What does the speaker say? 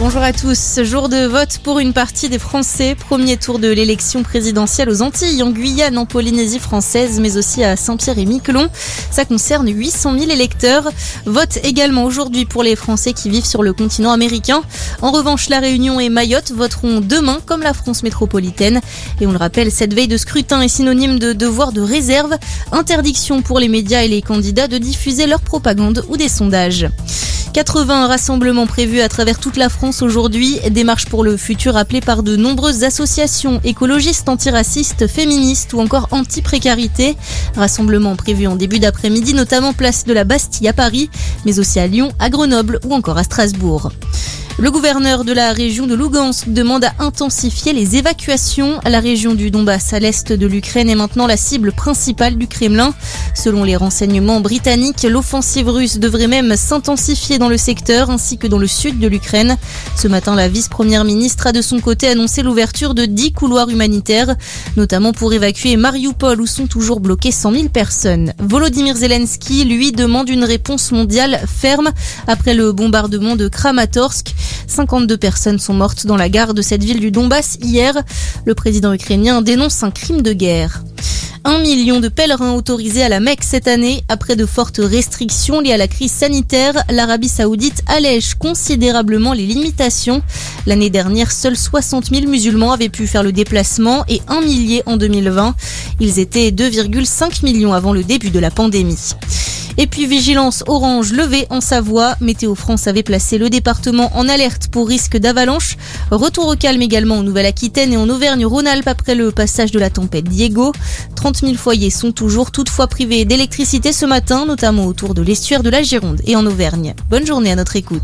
Bonjour à tous. Jour de vote pour une partie des Français. Premier tour de l'élection présidentielle aux Antilles, en Guyane, en Polynésie française, mais aussi à Saint-Pierre et Miquelon. Ça concerne 800 000 électeurs. Vote également aujourd'hui pour les Français qui vivent sur le continent américain. En revanche, la Réunion et Mayotte voteront demain comme la France métropolitaine. Et on le rappelle, cette veille de scrutin est synonyme de devoir de réserve. Interdiction pour les médias et les candidats de diffuser leur propagande ou des sondages. 80 rassemblements prévus à travers toute la France aujourd'hui. Démarche pour le futur appelée par de nombreuses associations écologistes, antiracistes, féministes ou encore anti-précarité. Rassemblements prévus en début d'après-midi, notamment place de la Bastille à Paris, mais aussi à Lyon, à Grenoble ou encore à Strasbourg. Le gouverneur de la région de Lugansk demande à intensifier les évacuations. La région du Donbass à l'est de l'Ukraine est maintenant la cible principale du Kremlin. Selon les renseignements britanniques, l'offensive russe devrait même s'intensifier dans le secteur ainsi que dans le sud de l'Ukraine. Ce matin, la vice-première ministre a de son côté annoncé l'ouverture de 10 couloirs humanitaires, notamment pour évacuer Mariupol où sont toujours bloquées 100 000 personnes. Volodymyr Zelensky, lui, demande une réponse mondiale ferme après le bombardement de Kramatorsk. 52 personnes sont mortes dans la gare de cette ville du Donbass hier. Le président ukrainien dénonce un crime de guerre. Un million de pèlerins autorisés à la Mecque cette année. Après de fortes restrictions liées à la crise sanitaire, l'Arabie saoudite allège considérablement les limitations. L'année dernière, seuls 60 000 musulmans avaient pu faire le déplacement et un millier en 2020. Ils étaient 2,5 millions avant le début de la pandémie. Et puis vigilance orange levée en Savoie. Météo France avait placé le département en alerte pour risque d'avalanche. Retour au calme également en Nouvelle-Aquitaine et en Auvergne-Rhône-Alpes après le passage de la tempête Diego. 30 000 foyers sont toujours toutefois privés d'électricité ce matin, notamment autour de l'estuaire de la Gironde et en Auvergne. Bonne journée à notre écoute.